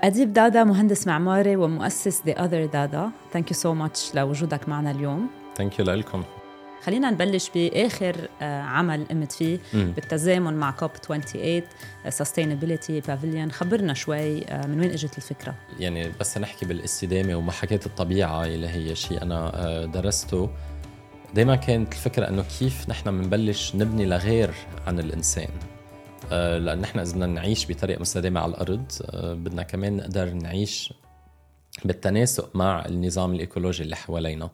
أديب دادا مهندس معماري ومؤسس The Other Dada. Thank you so much لوجودك معنا اليوم. Thank you لكم خلينا نبلش بآخر آه، عمل قمت فيه مم. بالتزامن مع كوب 28 Sustainability Pavilion خبرنا شوي آه، من وين إجت الفكرة؟ يعني بس نحكي بالاستدامة ومحاكاة الطبيعة اللي هي شيء أنا آه، درسته. دائما كانت الفكرة إنه كيف نحن بنبلش نبني لغير عن الإنسان. آه، لأن نحن إذا بدنا نعيش بطريقة مستدامة على الأرض آه، بدنا كمان نقدر نعيش بالتناسق مع النظام الإيكولوجي اللي حوالينا.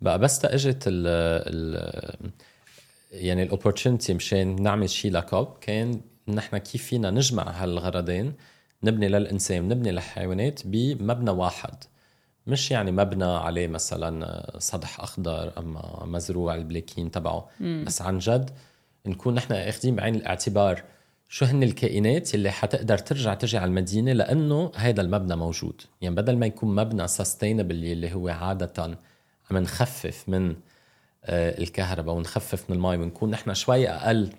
بقى بس إجت ال يعني ال opportunity مشان نعمل شيء لكوب كان نحن كيف فينا نجمع هالغرضين نبني للإنسان ونبني للحيوانات بمبنى واحد. مش يعني مبنى عليه مثلا سطح أخضر أو مزروع البلاكين تبعه. بس عن جد نكون نحن أخذين بعين الاعتبار شو هن الكائنات اللي حتقدر ترجع تجي على المدينة لأنه هذا المبنى موجود. يعني بدل ما يكون مبنى سستينبل اللي هو عادة عم نخفف من آه، الكهرباء ونخفف من المي ونكون نحن شوي أقل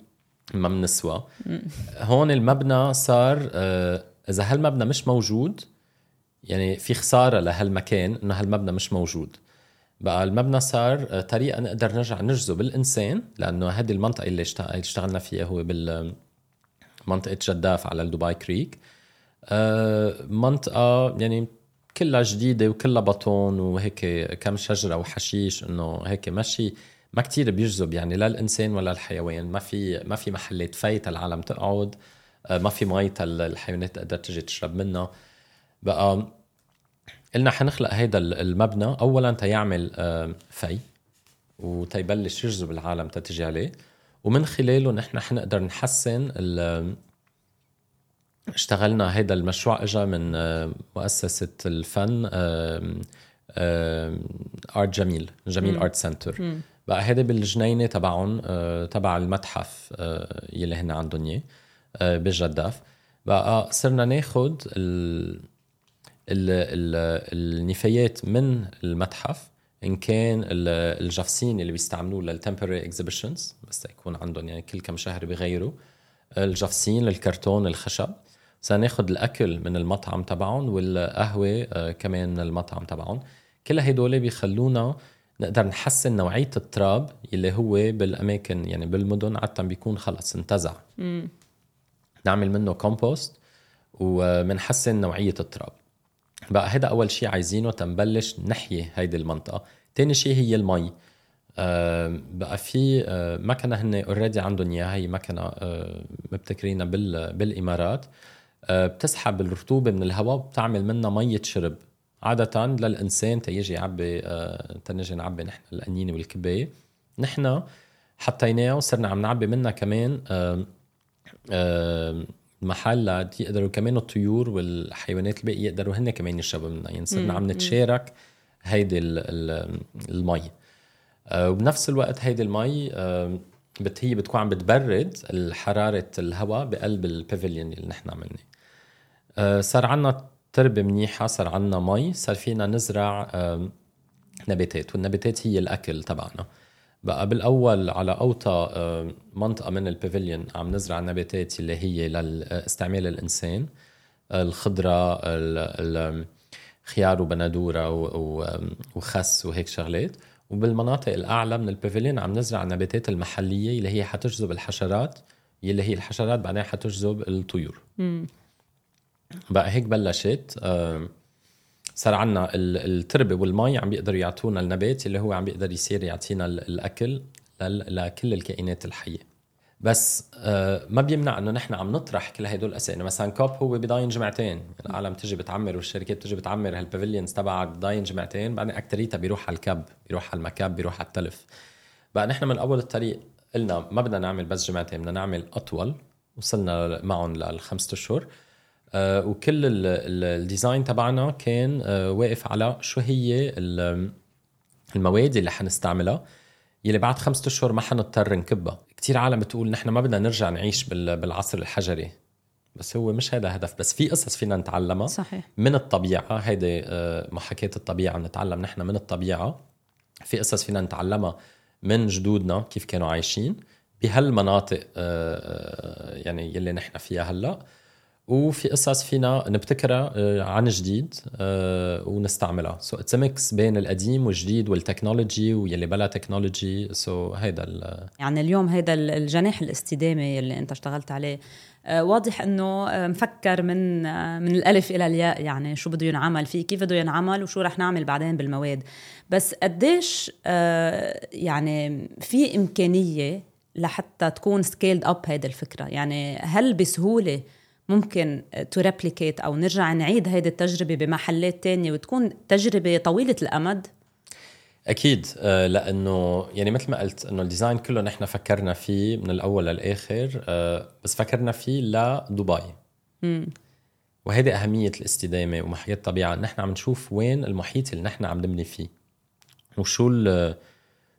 ما بنسوى هون المبنى صار آه، إذا هالمبنى مش موجود يعني في خسارة لهالمكان إنه هالمبنى مش موجود. بقى المبنى صار طريقه نقدر نرجع نجذب الإنسان لأنه هذه المنطقة اللي اشت- اللي اشتغلنا فيها هو بال منطقة جداف على الدبي كريك. آه، منطقة يعني كلها جديدة وكلها بطون وهيك كم شجرة وحشيش إنه هيك ماشي ما كتير بيجذب يعني لا الإنسان ولا الحيوان. ما في ما في محلات فايت العالم تقعد. آه، ما في مي الحيوانات تقدر تجي تشرب منها. بقى قلنا حنخلق هيدا المبنى. اولا تيعمل آه، في وتيبلش يجذب العالم تتجي عليه. ومن خلاله نحن حنقدر نحسن اشتغلنا هيدا المشروع اجى من آه، مؤسسة الفن Art Jameel Jameel Arts Centre بقى هيدا بالجنينة تبعهم آه، تبع المتحف يلي هن عندهم إياه بالجداف بقى صرنا ناخد ال النفايات من المتحف إن كان ال- الجفسين اللي بيستعملوه للتمبرري اكزيبيشنز بس يكون عندهم يعني كل كم شهر بغيروا الجفسين الكرتون الخشب. سناخد الأكل من المطعم تبعهم والقهوة آه، كمان من المطعم تبعهم. كل هدول بيخلونا نقدر نحسن نوعية التراب اللي هو بالأماكن يعني بالمدن عادة بيكون خلص انتزع. نعمل منه كومبوست ومنحسن نوعية التراب. بقى هذا أول شيء عايزينه تنبلش نحيي هيدي المنطقة. تاني شيء هي المي. آه، بقى في مكنه هن already عندهم اياها هي مكنه آه، مبتكرينها بال- بالإمارات. آه، بتسحب الرطوبة من الهواء وبتعمل منها مية شرب. عادة للإنسان تيجي يعبي تنجي نعبي نحن القنينة والكباية. نحن حطيناها وصرنا عم نعبي منها كمان محل يقدروا كمان الطيور والحيوانات الباقية يقدروا هن كمان يشربوا منها. يعني صرنا عم نتشارك هيدي ال- ال- المي. آه، وبنفس الوقت هيدي المي آه، بت هي بتكون عم بتبرد حرارة الهواء بقلب ال pavilion اللي نحن عملناه آه، صار عنا تربة منيحة صار عنا مي صار فينا نزرع نباتات والنباتات هي الأكل تبعنا. بقى بالأول على أوطى آه، منطقة من ال pavilion عم نزرع النباتات اللي هي لاستعمال الإنسان آه، الخضرة ال- ال- خيار وبندورة و- و- وخس وهيك شغلات. وبالمناطق الأعلى من ال pavilion عم نزرع النباتات المحلية اللي هي حتجذب الحشرات يلي هي الحشرات بعدين حتجذب الطيور. بقى هيك بلشت آم، صار ال- التربة والمي عم بيقدروا يعطونا النبات اللي هو عم بيقدر يصير يعطينا ال- الأكل لكل الكائنات الحية. بس آه، ما بيمنع إنه نحن عم نطرح كل هدول الأسئلة. يعني مثلا COP هو بضاين جمعتين. العالم تجي بتعمر والشركات بتجي بتعمر هال pavilions تبعها بضاين جمعتين. بعدين أكتريتها بيروح على الكب بيروح على المكب بيروح على التلف. بقى نحن من أول الطريق قلنا ما بدنا نعمل بس جمعتين بدنا نعمل أطول. وصلنا معهم للخمسة أشهر. وكل ال- ال- الديزاين تبعنا كان آه، واقف على شو هي ال- المواد اللي حنستعملها. يلي بعد خمسة أشهر ما حنضطر نكبها. كتير عالم بتقول نحن ما بدنا نرجع نعيش بال- بالعصر الحجري. بس هو مش هذا هدف بس في قصص فينا نتعلمها. صحيح. من الطبيعة هيدي آه، محاكاة الطبيعة نتعلم نحن من الطبيعة. في قصص فينا نتعلمها من جدودنا كيف كانوا عايشين. بهالمناطق آه، يعني يلي نحن فيها هلأ. وفي قصص فينا نبتكرها آه، عن جديد آه، ونستعملها. so it's mix بين القديم والجديد وال technology واللي بلا technology. so هيدا يعني اليوم هيدا الجناح الاستدامه اللي انت اشتغلت عليه. آه، واضح إنه مفكر من من الألف إلى الياء يعني شو بده ينعمل فيه كيف بده ينعمل وشو رح نعمل بعدين بالمواد. بس قديش يعني في إمكانية لحتى تكون scaled up هيدي الفكرة؟ يعني هل بسهولة ممكن ت replicate أو نرجع نعيد هيدي التجربة بمحلات تانية وتكون تجربة طويلة الأمد؟ أكيد آه، لأنه يعني مثل ما قلت إنه ال design كله نحن فكرنا فيه من الأول للآخر آه، بس فكرنا فيه لدبي. وهيدي أهمية الاستدامة ومحيط الطبيعة. نحن عم نشوف وين المحيط اللي نحن عم نبني فيه وشو ال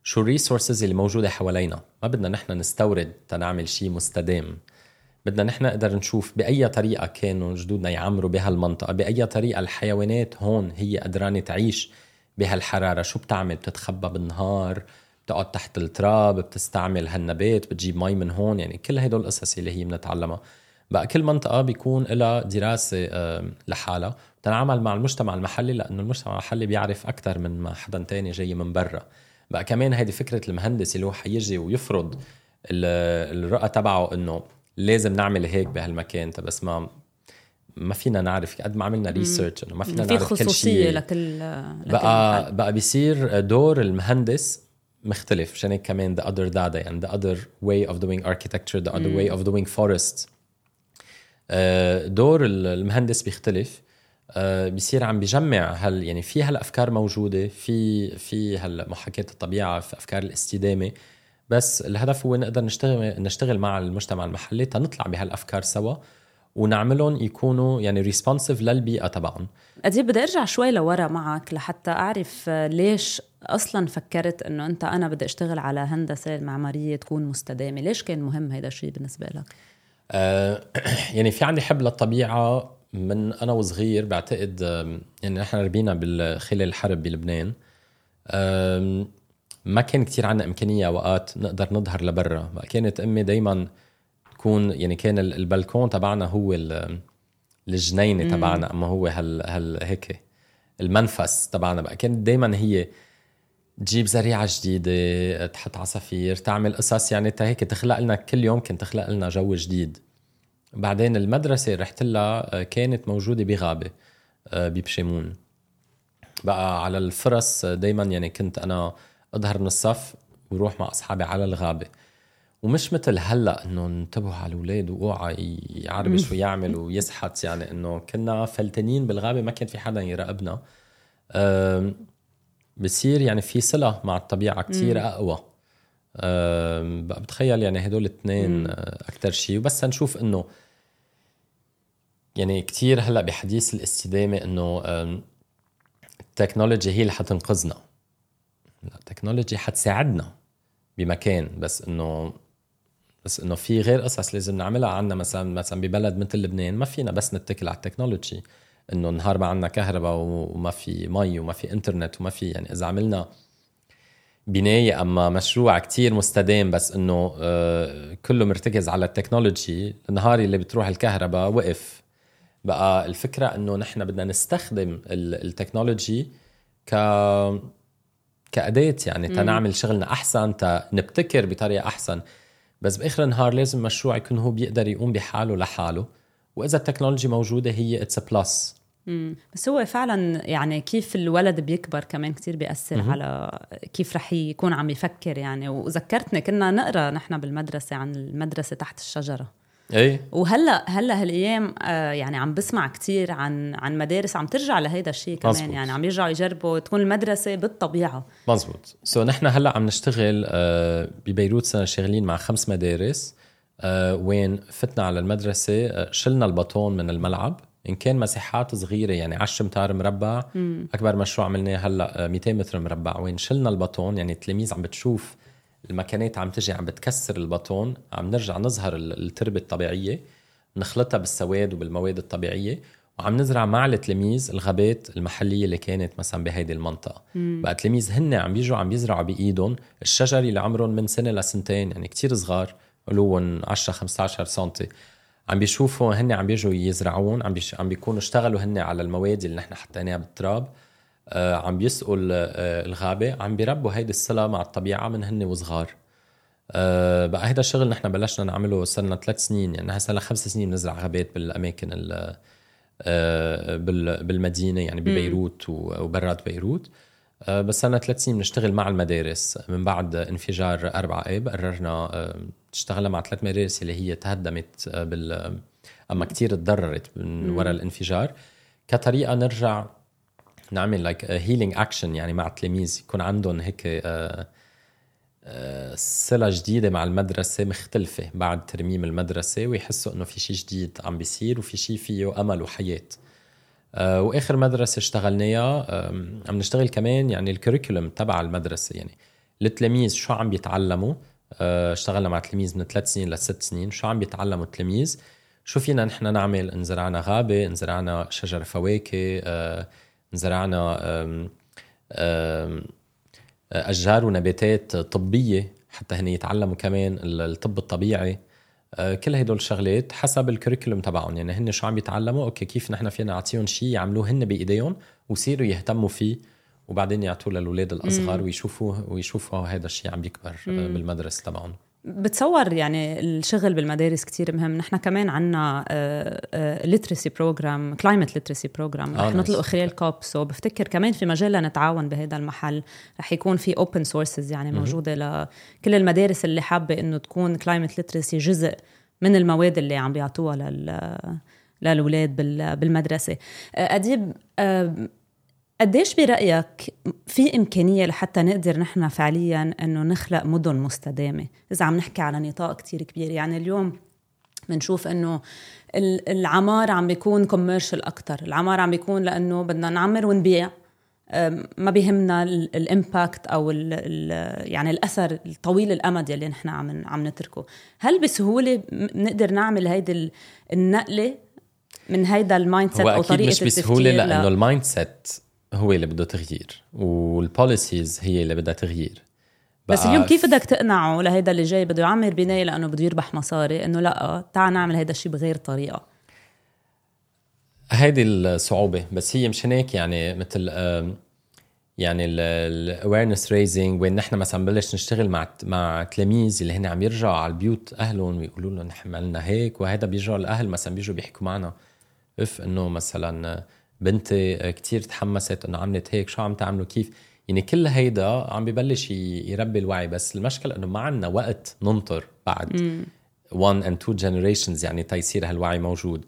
شو ال resources اللي موجودة حوالينا. ما بدنا نحن نستورد تنعمل شيء مستدام. بدنا نحن نقدر نشوف بأي طريقة كانوا جدودنا يعمروا بهالمنطقة بأي طريقة الحيوانات هون هي قدرانة تعيش بهالحرارة. شو بتعمل؟ بتتخبى بالنهار بتقعد تحت التراب بتستعمل هالنبات بتجيب مي من هون يعني كل هدول القصص اللي هي بنتعلمها. بقى كل منطقة بيكون لها دراسة لحالها. تنعمل مع المجتمع المحلي لأنه المجتمع المحلي بيعرف أكثر من ما حدا تاني جاي من برا. بقى كمان هيدي فكرة المهندس اللي هو حيجي ويفرض الرؤى تبعه إنه لازم نعمل هيك بهالمكان. بس ما ما فينا نعرف قد ما عملنا ريسيرش إنه ما فينا نعرف كل شيء. خصوصيه لكل بقى بقى بيصير دور المهندس مختلف عشان هيك كمان the other data يعني the other way of doing architecture the other way of doing forests. آه، دور المهندس بيختلف. آه، بيصير عم بيجمع هل يعني في هالأفكار موجودة في في هالمحاكاة الطبيعة في أفكار الاستدامة. بس الهدف هو نقدر نشتغل نشتغل مع المجتمع المحلي تنطلع بهالأفكار سوا ونعملهم يكونوا يعني ريسبونسيف للبيئة تبعهم. أديب بدي أرجع شوي لورا معك لحتى أعرف ليش أصلا فكرت إنه أنت أنا بدي أشتغل على هندسة معماريه تكون مستدامة؟ ليش كان مهم هذا الشيء بالنسبة لك؟ آه يعني في عندي حب للطبيعة من أنا وصغير بعتقد يعني نحن ربينا خلال الحرب بلبنان. ما كان كتير عنا إمكانية أوقات نقدر نظهر لبرا. كانت أمي دايما تكون يعني كان البلكون تبعنا هو الجنينة تبعنا أما هو هال, هال هيك المنفس تبعنا بقى. كانت دايما هي تجيب زريعة جديدة تحط عصافير تعمل قصص يعني هيك تخلق لنا كل يوم كانت تخلق لنا جو جديد. بعدين المدرسة رحت لها كانت موجودة بغابة آه، ببشيمون بقى على الفرص دايما يعني كنت أنا أظهر من الصف وروح مع أصحابي على الغابة. ومش مثل هلأ إنه انتبهوا على الأولاد وأوعى يعربش ويعمل ويزحت يعني إنه كنا فلتانين بالغابة ما كان في حدا يراقبنا. بصير يعني في صلة مع الطبيعة كتير أقوى. بقى بتخيل يعني هدول الاثنين أكثر شيء وبس نشوف إنه يعني كتير هلأ بحديث الاستدامة إنه ال technology هي اللي حتنقذنا. ال technology حتساعدنا بمكان بس إنه بس إنه في غير قصص لازم نعملها. عنا مثلا مثلا ببلد مثل لبنان ما فينا بس نتكل على ال technology إنه نهار ما عندنا كهرباء وما في مي وما في انترنت وما في يعني إذا عملنا بناية أما مشروع كتير مستدام بس إنه آه، كله مرتكز على ال technology النهار اللي بتروح الكهرباء وقف. بقى الفكرة إنه نحن بدنا نستخدم ال technology ك كأداة يعني تنعمل شغلنا أحسن تنبتكر بطريقة أحسن. بس بآخر النهار لازم مشروع يكون هو بيقدر يقوم بحاله لحاله. وإذا ال technology موجودة هي it's plus بس هو فعلا يعني كيف الولد بيكبر كمان كتير بيأثر مم. على كيف رح يكون عم يفكر يعني. وذكرتني كنا نقرأ نحن بالمدرسة عن المدرسة تحت الشجرة. اي وهلا هلا هالايام آه يعني عم بسمع كثير عن عن مدارس عم ترجع لهيدا الشيء كمان. مزبوط. يعني عم يرجعوا يجربوا تكون المدرسة بالطبيعة. مزبوط. سو so نحن هلا عم نشتغل آه ببيروت صرنا شغالين مع خمس مدارس آه وين فتنا على المدرسة آه شلنا البطون من الملعب. إن كان مساحات صغيرة يعني 10 امتار مربع. مم. أكبر مشروع عملناه هلا 200 آه، متر مربع. وين شلنا البطون يعني التلاميذ عم بتشوف المكانات عم تجي عم بتكسر البطون عم نرجع نظهر التربة الطبيعية نخلطها بالسواد وبالمواد الطبيعية وعم نزرع مع التلاميذ الغابات المحلية اللي كانت مثلا بهيدي المنطقة. مم. بقى التلاميذ هن عم بيجوا عم بيزرعوا بإيدهم. الشجر اللي عمرهم من سنة لسنتين يعني كتير صغار علوهم 10 15 سم عم بيشوفوا هن عم بيجوا يزرعون عم بيش عم بيكونوا اشتغلوا هن على المواد اللي نحن حطيناها بالتراب. عم بيسقوا آه الغابة عم بيربوا هيدي الصله مع الطبيعة من هن وصغار. آه بقى هيدا الشغل نحن بلشنا نعمله صرنا ثلاث سنين يعني هسه خمس سنين بنزرع غابات بالأماكن آه بالمدينة يعني ببيروت وبرات بيروت. آه، بس صرنا ثلاث سنين بنشتغل مع المدارس. من بعد انفجار 4 آب قررنا آه، اشتغلنا مع ثلاث مدارس اللي هي تهدمت آه، بال أما كثير تضررت من وراء الانفجار. كطريقة نرجع نعمل like healing action يعني مع التلاميذ. يكون عندهم هيك صلة جديدة مع المدرسة مختلفة بعد ترميم المدرسة ويحسوا إنه في شيء جديد عم بيصير وفي شيء فيه أمل وحياة. آه، وآخر مدرسة اشتغلناها عم نشتغل كمان يعني ال curriculum تبع المدرسة. يعني التلاميذ شو عم بيتعلموا؟ اشتغلنا مع تلاميذ من ثلاث سنين لست سنين. شو عم بيتعلموا التلاميذ؟ شو فينا نحن نعمل؟ انزرعنا غابة انزرعنا شجر فواكه انزرعنا أشجار ونباتات طبية حتى هن يتعلموا كمان الطب الطبيعي. آه، كل هدول الشغلات حسب الكريكولم تبعهم. يعني هن شو عم بيتعلموا أوكي كيف نحن فينا نعطيهم شيء يعملوه هن بإيديهم ويصيروا يهتموا فيه وبعدين يعطوه للأولاد الأصغر ويشوفوا ويشوفوا هذا الشيء عم بيكبر آه، بالمدرسة تبعهم. بتصور يعني الشغل بالمدارس كتير مهم. نحن كمان عنا literacy program climate literacy program رح نطلقه خلال COP so بفتكر كمان في مجال لنتعاون بهذا المحل. رح يكون في open sources يعني موجودة لكل المدارس اللي حابة إنه تكون climate literacy جزء من المواد اللي عم بيعطوها لل للاولاد بالمدرسة. آه، أديب آه، قديش برأيك في إمكانية لحتى نقدر نحن فعليا أنه نخلق مدن مستدامة؟ إذا عم نحكي على نطاق كتير كبير يعني اليوم بنشوف أنه العمار عم بيكون commercial أكتر. العمار عم بيكون لأنه بدنا نعمر ونبيع. ما بيهمنا ال impact أو ال ال يعني الأثر الطويل الأمد يلي نحن عم عم نتركه. هل بسهولة بنقدر نعمل هيدي النقلة من هيدا ال mindset أو طريقة مش بسهولة لأنه ال mindset هو اللي بده تغيير وال policies هي اللي بدها تغيير. بس اليوم كيف بدك تقنعه لهيدا اللي جاي بده يعمر بناية لأنه بده يربح مصاري؟ إنه لأ تعال نعمل هيدا الشيء بغير طريقة. هيدي الصعوبة بس هي مش هيك يعني مثل يعني ال awareness raising وين نحن مثلا بلش نشتغل مع مع تلاميذ اللي هن عم يرجعوا على البيوت أهلهم ويقولوا لهم نحن عملنا هيك وهذا بيرجعوا الأهل مثلا بيجوا بيحكوا معنا. إيه إنه مثلا بنتي كتير تحمست إنه عملت هيك شو عم تعملوا كيف؟ يعني كل هيدا عم ببلش يربي الوعي بس المشكلة إنه ما عندنا وقت ننطر بعد 1 and 2 generations يعني تيصير هالوعي موجود.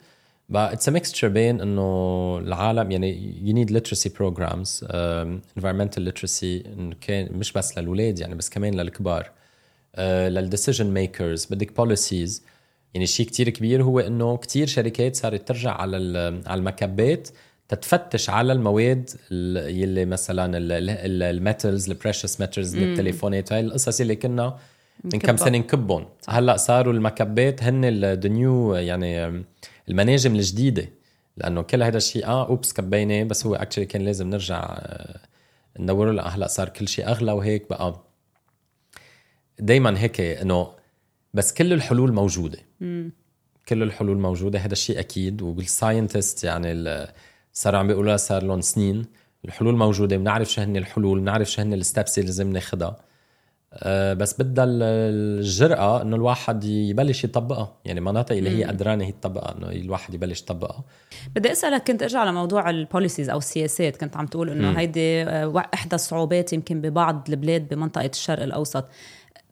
But it's a mixture بين إنه العالم يعني you need literacy programs um, environmental literacy كان مش بس للاولاد يعني بس كمان للكبار uh, لل decision makers بدك policies. يعني شيء كتير كبير هو إنه كتير شركات صارت ترجع على على المكبات تتفتش على المواد يلي مثلا ال metals ال precious metals للتليفونات هاي القصص اللي كنا من كم سنة نكبهم. هلأ صاروا المكبات هن the new يعني المناجم الجديدة لأنه كل هذا الشيء آه oops كبيناه بس هو actually كان لازم نرجع آه، ندور له هلأ صار كل شيء أغلى وهيك بقى. دائما هيك إنه بس كل الحلول موجودة. مم. كل الحلول موجودة هذا الشيء أكيد وبال scientists يعني صاروا عم بيقولوا صار لهم سنين الحلول موجودة بنعرف شو هن الحلول بنعرف شو هن ال steps اللي لازم ناخذها أه بس بدها الجرأة إنه الواحد يبلش يطبقها، يعني مناطق اللي هي قدرانة هي تطبقها إنه الواحد يبلش يطبقها. بدي أسألك كنت أرجع لموضوع ال policies أو السياسات، كنت عم تقول إنه هيدي آه، إحدى الصعوبات يمكن ببعض البلاد بمنطقة الشرق الأوسط.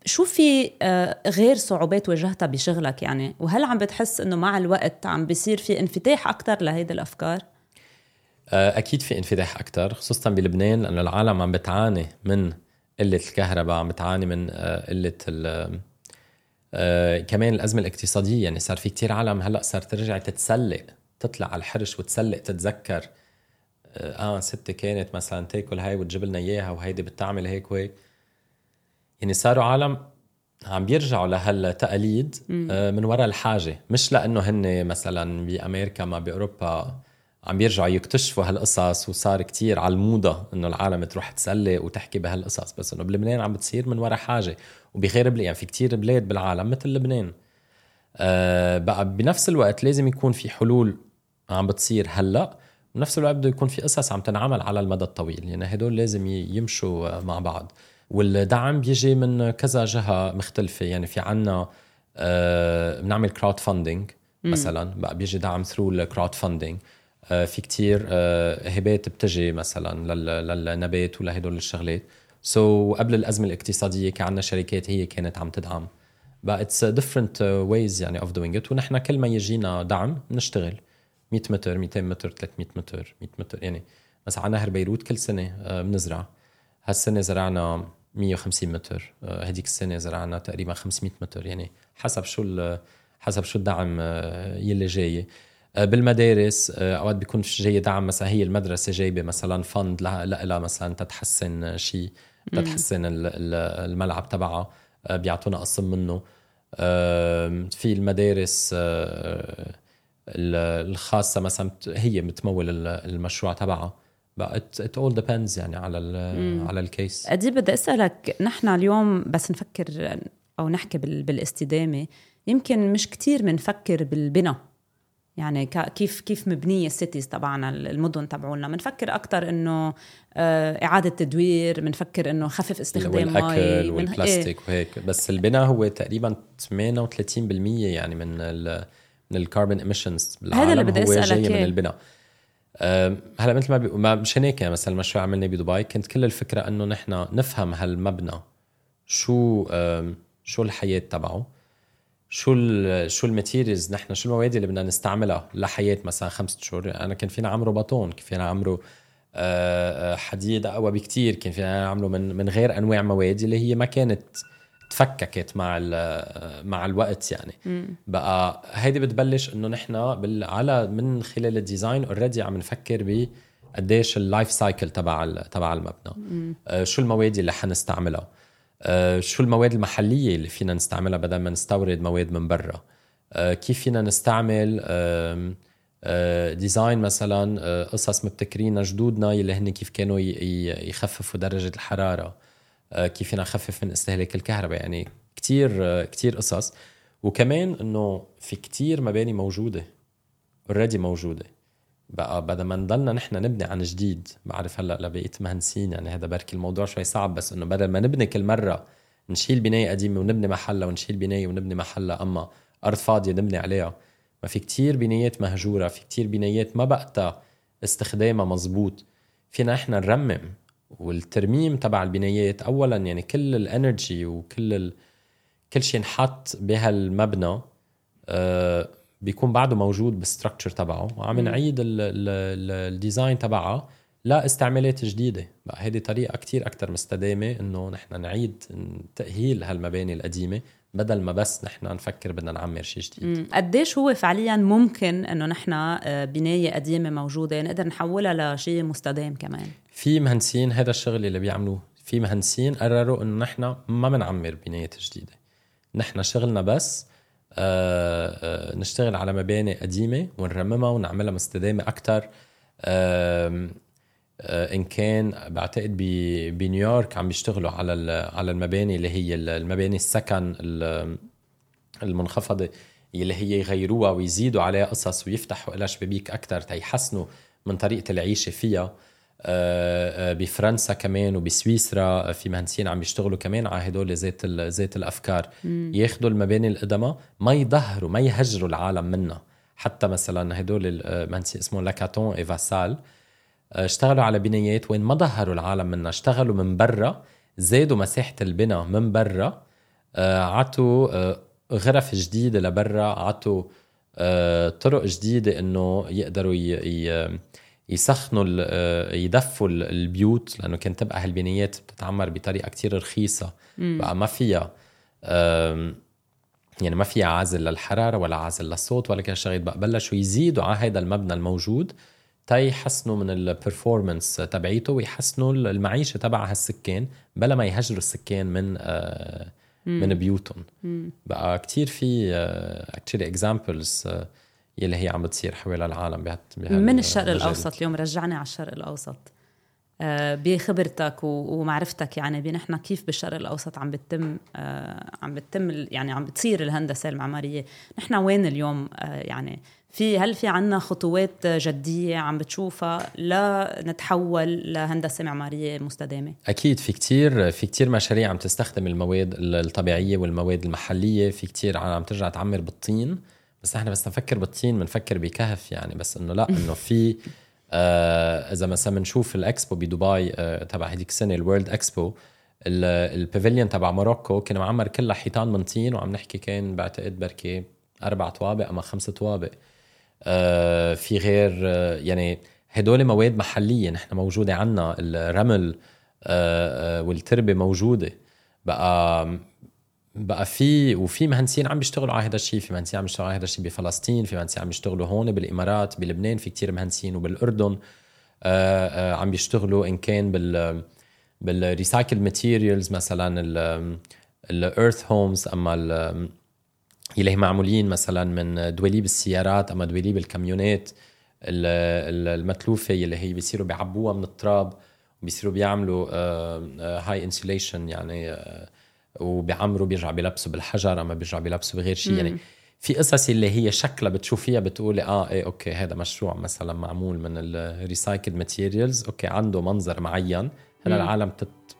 شو في آه، غير صعوبات واجهتها بشغلك يعني؟ وهل عم بتحس إنه مع الوقت عم بيصير في انفتاح أكثر لهيدي الأفكار؟ آه، أكيد في انفتاح أكثر خصوصا بلبنان لأنه العالم عم بتعاني من قلة الكهرباء عم بتعاني من آه، قلة آه، كمان الأزمة الاقتصادية. يعني صار في كتير عالم هلأ صار ترجع تتسلق تطلع على الحرش وتسلق تتذكر آه ستي كانت مثلا تاكل هاي وتجيب لنا إياها وهيدي بتعمل هيك وهيك. يعني صاروا عالم عم بيرجعوا لهالتقاليد من وراء الحاجة. مش لأنه هن مثلا بأمريكا ما بأوروبا عم بيرجعوا يكتشفوا هالقصص وصار كتير على الموضة إنه العالم تروح تسلي وتحكي بهالقصص. بس إنه بلبنان عم بتصير من وراء حاجة. وبغير بلاد يعني في كتير بلاد بالعالم مثل لبنان. أه بقى بنفس الوقت لازم يكون في حلول عم بتصير هلأ. بنفس الوقت بده يكون في قصص عم تنعمل على المدى الطويل. يعني هدول لازم يمشوا مع بعض. والدعم بيجي من كذا جهة مختلفة. يعني في عنا أه بنعمل crowdfunding مثلا. بقى بيجي دعم through ال crowdfunding آه، في كتير آه، هبات بتجي مثلا للنبات ولهدول الشغلات. so so, قبل الأزمة الاقتصادية كان عندنا شركات هي كانت عم تدعم. بقى it's different ways يعني of doing it ونحن كل ما يجينا دعم بنشتغل. 100 متر 200 متر 300 متر 100 متر يعني مثلا على نهر بيروت كل سنة آه، بنزرع. هالسنة زرعنا 150 متر. هديك السنة زرعنا تقريبا 500 متر. يعني حسب شو حسب شو الدعم يلي جاي. آه، بالمدارس آه، أوقات بيكون في جاي دعم مثلا هي المدرسة جايبة مثلا فند لها مثلا تتحسن شيء تتحسن الملعب تبعها آه، بيعطونا قسم منه. في المدارس الخاصة مثلا هي بتمول المشروع تبعها. it all depends يعني على ال على ال case هيدي بدي أسألك نحن اليوم بس نفكر أو نحكي بالإستدامة يمكن مش كتير بنفكر بالبناء. يعني كيف كيف مبنية ال cities تبعنا المدن تبعولنا. بنفكر أكثر إنه آه، إعادة تدوير بنفكر إنه خفف استخدام مي والبلاستيك إيه؟ وهيك. بس البناء هو تقريبا 38% يعني من ال من الكربون emissions بالعالم هذا اللي بدي أسألك من البناء. هلا مثل ما بي... ما مش هيك يعني مثلا المشروع عملناه بدبي كانت كل الفكرة إنه نحن نفهم هالمبنى شو شو الحياة تبعه. شو ال شو ال materials نحن شو المواد اللي بدنا نستعملها لحياة مثلا خمسة شهور؟ أنا كان فينا عمره باطون كان فينا عمره آه، آه، حديد أقوى بكتير كان فينا نعمله من من غير أنواع مواد اللي هي ما كانت تفككت مع مع الوقت يعني. م. بقى هيدي بتبلش إنه نحن على من خلال ال design already عم نفكر ب قديش ال life cycle تبع تبع المبنى. آه شو المواد اللي حنستعملها؟ آه، شو المواد المحلية اللي فينا نستعملها بدل ما نستورد مواد من برا؟ آه، كيف فينا نستعمل design آه، مثلا قصص مبتكرين جدودنا اللي هن كيف كانوا يخففوا درجة الحرارة؟ كيف فينا نخفف من استهلاك الكهرباء؟ يعني كتير كتير قصص. وكمان إنه في كتير مباني موجودة اوريدي موجودة. بقى بدل ما نضلنا نحن نبني عن جديد. بعرف هلأ لبقيه مهندسين يعني هذا بركي الموضوع شوي صعب بس إنه بدل ما نبني كل مرة نشيل بناية قديمة ونبني محلها ونشيل بناية ونبني محلها أما أرض فاضية نبني عليها ما في كتير بنايات مهجورة في كتير بنايات ما بقتها استخدامها مزبوط فينا إحنا نرمم والترميم تبع البنايات اولا يعني كل ال energy وكل ال... كل شيء انحط بهالمبنى آه بيكون بعده موجود بال structure تبعه وعم نعيد ال design تبعها لاستعمالات جديدة. بقى هذه طريقة كتير أكتر مستدامة إنه نحن نعيد تأهيل هالمباني القديمة بدل ما بس نحن نفكر بدنا نعمر شيء جديد. قديش هو فعليا ممكن إنه نحن آه، بناية قديمة موجودة نقدر نحولها لشيء مستدام كمان؟ في مهندسين هذا الشغل اللي بيعملوه في مهندسين قرروا إنه نحن ما بنعمر بنايات جديدة. نحن شغلنا بس آه، آه، نشتغل على مباني قديمة ونرممها ونعملها مستدامة أكثر آه، إن كان بعتقد بنيويورك عم بيشتغلوا على على المباني اللي هي المباني السكن المنخفضة اللي هي يغيروها ويزيدوا عليها قصص ويفتحوا لها شبابيك أكثر تيحسنوا من طريقة العيشة فيها. بفرنسا كمان وبسويسرا في مهندسين عم يشتغلوا كمان على هدول ذات ذات الأفكار. ياخذوا المباني القدماء ما يظهروا ما يهجروا العالم منها. حتى مثلا هدول المهندسين اسمهم لاكاتون اي فاسال اشتغلوا على بنايات وين ما ظهروا العالم منها. اشتغلوا من برا زادوا مساحة البناء من برا آه، عطوا غرف جديدة لبرا عطوا طرق جديدة إنه يقدروا ي... يسخنوا آه، يدفوا البيوت لأنه كانت تبقى هالبنايات بتتعمر بطريقة كتير رخيصة. بقى ما فيها يعني ما فيها عازل للحرارة ولا عازل للصوت ولا كل شغلات بقى بلشوا يزيدوا على هذا المبنى الموجود تا يحسنوا من البرفورمانس تبعيته ويحسنوا المعيشة تبع هالسكان بلا ما يهجروا السكان من آه من بيوتهم. بقى كتير في actually examples يلي هي عم بتصير حول العالم بهت من الشرق الأوسط؟ اليوم رجعني على الشرق الأوسط. آه، بخبرتك ومعرفتك يعني بنحن كيف بالشرق الأوسط عم بتم آه، عم بتم يعني عم بتصير الهندسة المعمارية؟ نحن وين اليوم؟ آه، يعني في هل في عنا خطوات جدية عم بتشوفها لنتحول لهندسة معمارية مستدامة؟ أكيد في كتير في كتير مشاريع عم تستخدم المواد الطبيعية والمواد المحلية في كتير عم ترجع تعمر بالطين. بس إحنا بس نفكر بالطين بنفكر بكهف يعني. بس إنه لا إنه في آه إذا مثلا بنشوف الإكسبو بدبي آه تبع هذيك السنة ال World Expo ال pavilion تبع Morocco كان معمر كلها حيطان من طين وعم نحكي كان بعتقد بركي أربع طوابق أما خمس طوابق. آه في غير آه يعني هدول مواد محلية نحن موجودة عنا الرمل آه آه والتربة موجودة. بقى بقى في وفي مهندسين عم بيشتغلوا على هذا الشيء. في مهندسين عم بيشتغلوا على هذا الشيء بفلسطين في مهندسين عم بيشتغلوا هون بالإمارات بلبنان في كتير مهندسين وبالأردن آآ آآ عم بيشتغلوا إن كان بال بال recycled materials مثلا ال earth homes أما اللي معمولين مثلا من دواليب السيارات أما دواليب الكاميونات المتلوفة اللي هي بيصيروا بيعبوها من التراب وبيصيروا بيعملوا هاي insulation يعني وبيعمروا بيرجع بيلبسوا بالحجر أما بيرجع بيلبسوا بغير شيء. يعني في قصص اللي هي شكلها بتشوفيها بتقولي آه إيه okay هذا مشروع مثلا معمول من ال recycled materials okay عنده منظر معين. هلا العالم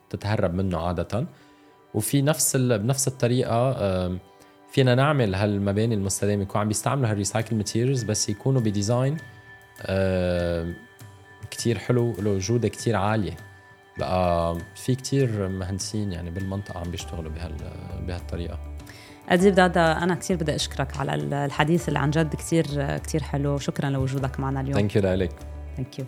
بتتهرب منه عادة. وفي نفس بنفس الطريقة فينا نعمل هالمباني المستدامة. يكون عم بيستعملوا هال recycled materials بس يكونوا ب design كتير حلو له جودة كتير عالية. بقى في كتير مهندسين يعني بالمنطقة عم بيشتغلوا بهال بهالطريقة. أديب دادا أنا كثير بدي أشكرك على الحديث اللي عن جد كثير كثير حلو شكرا لوجودك معنا اليوم. thank you لك thank you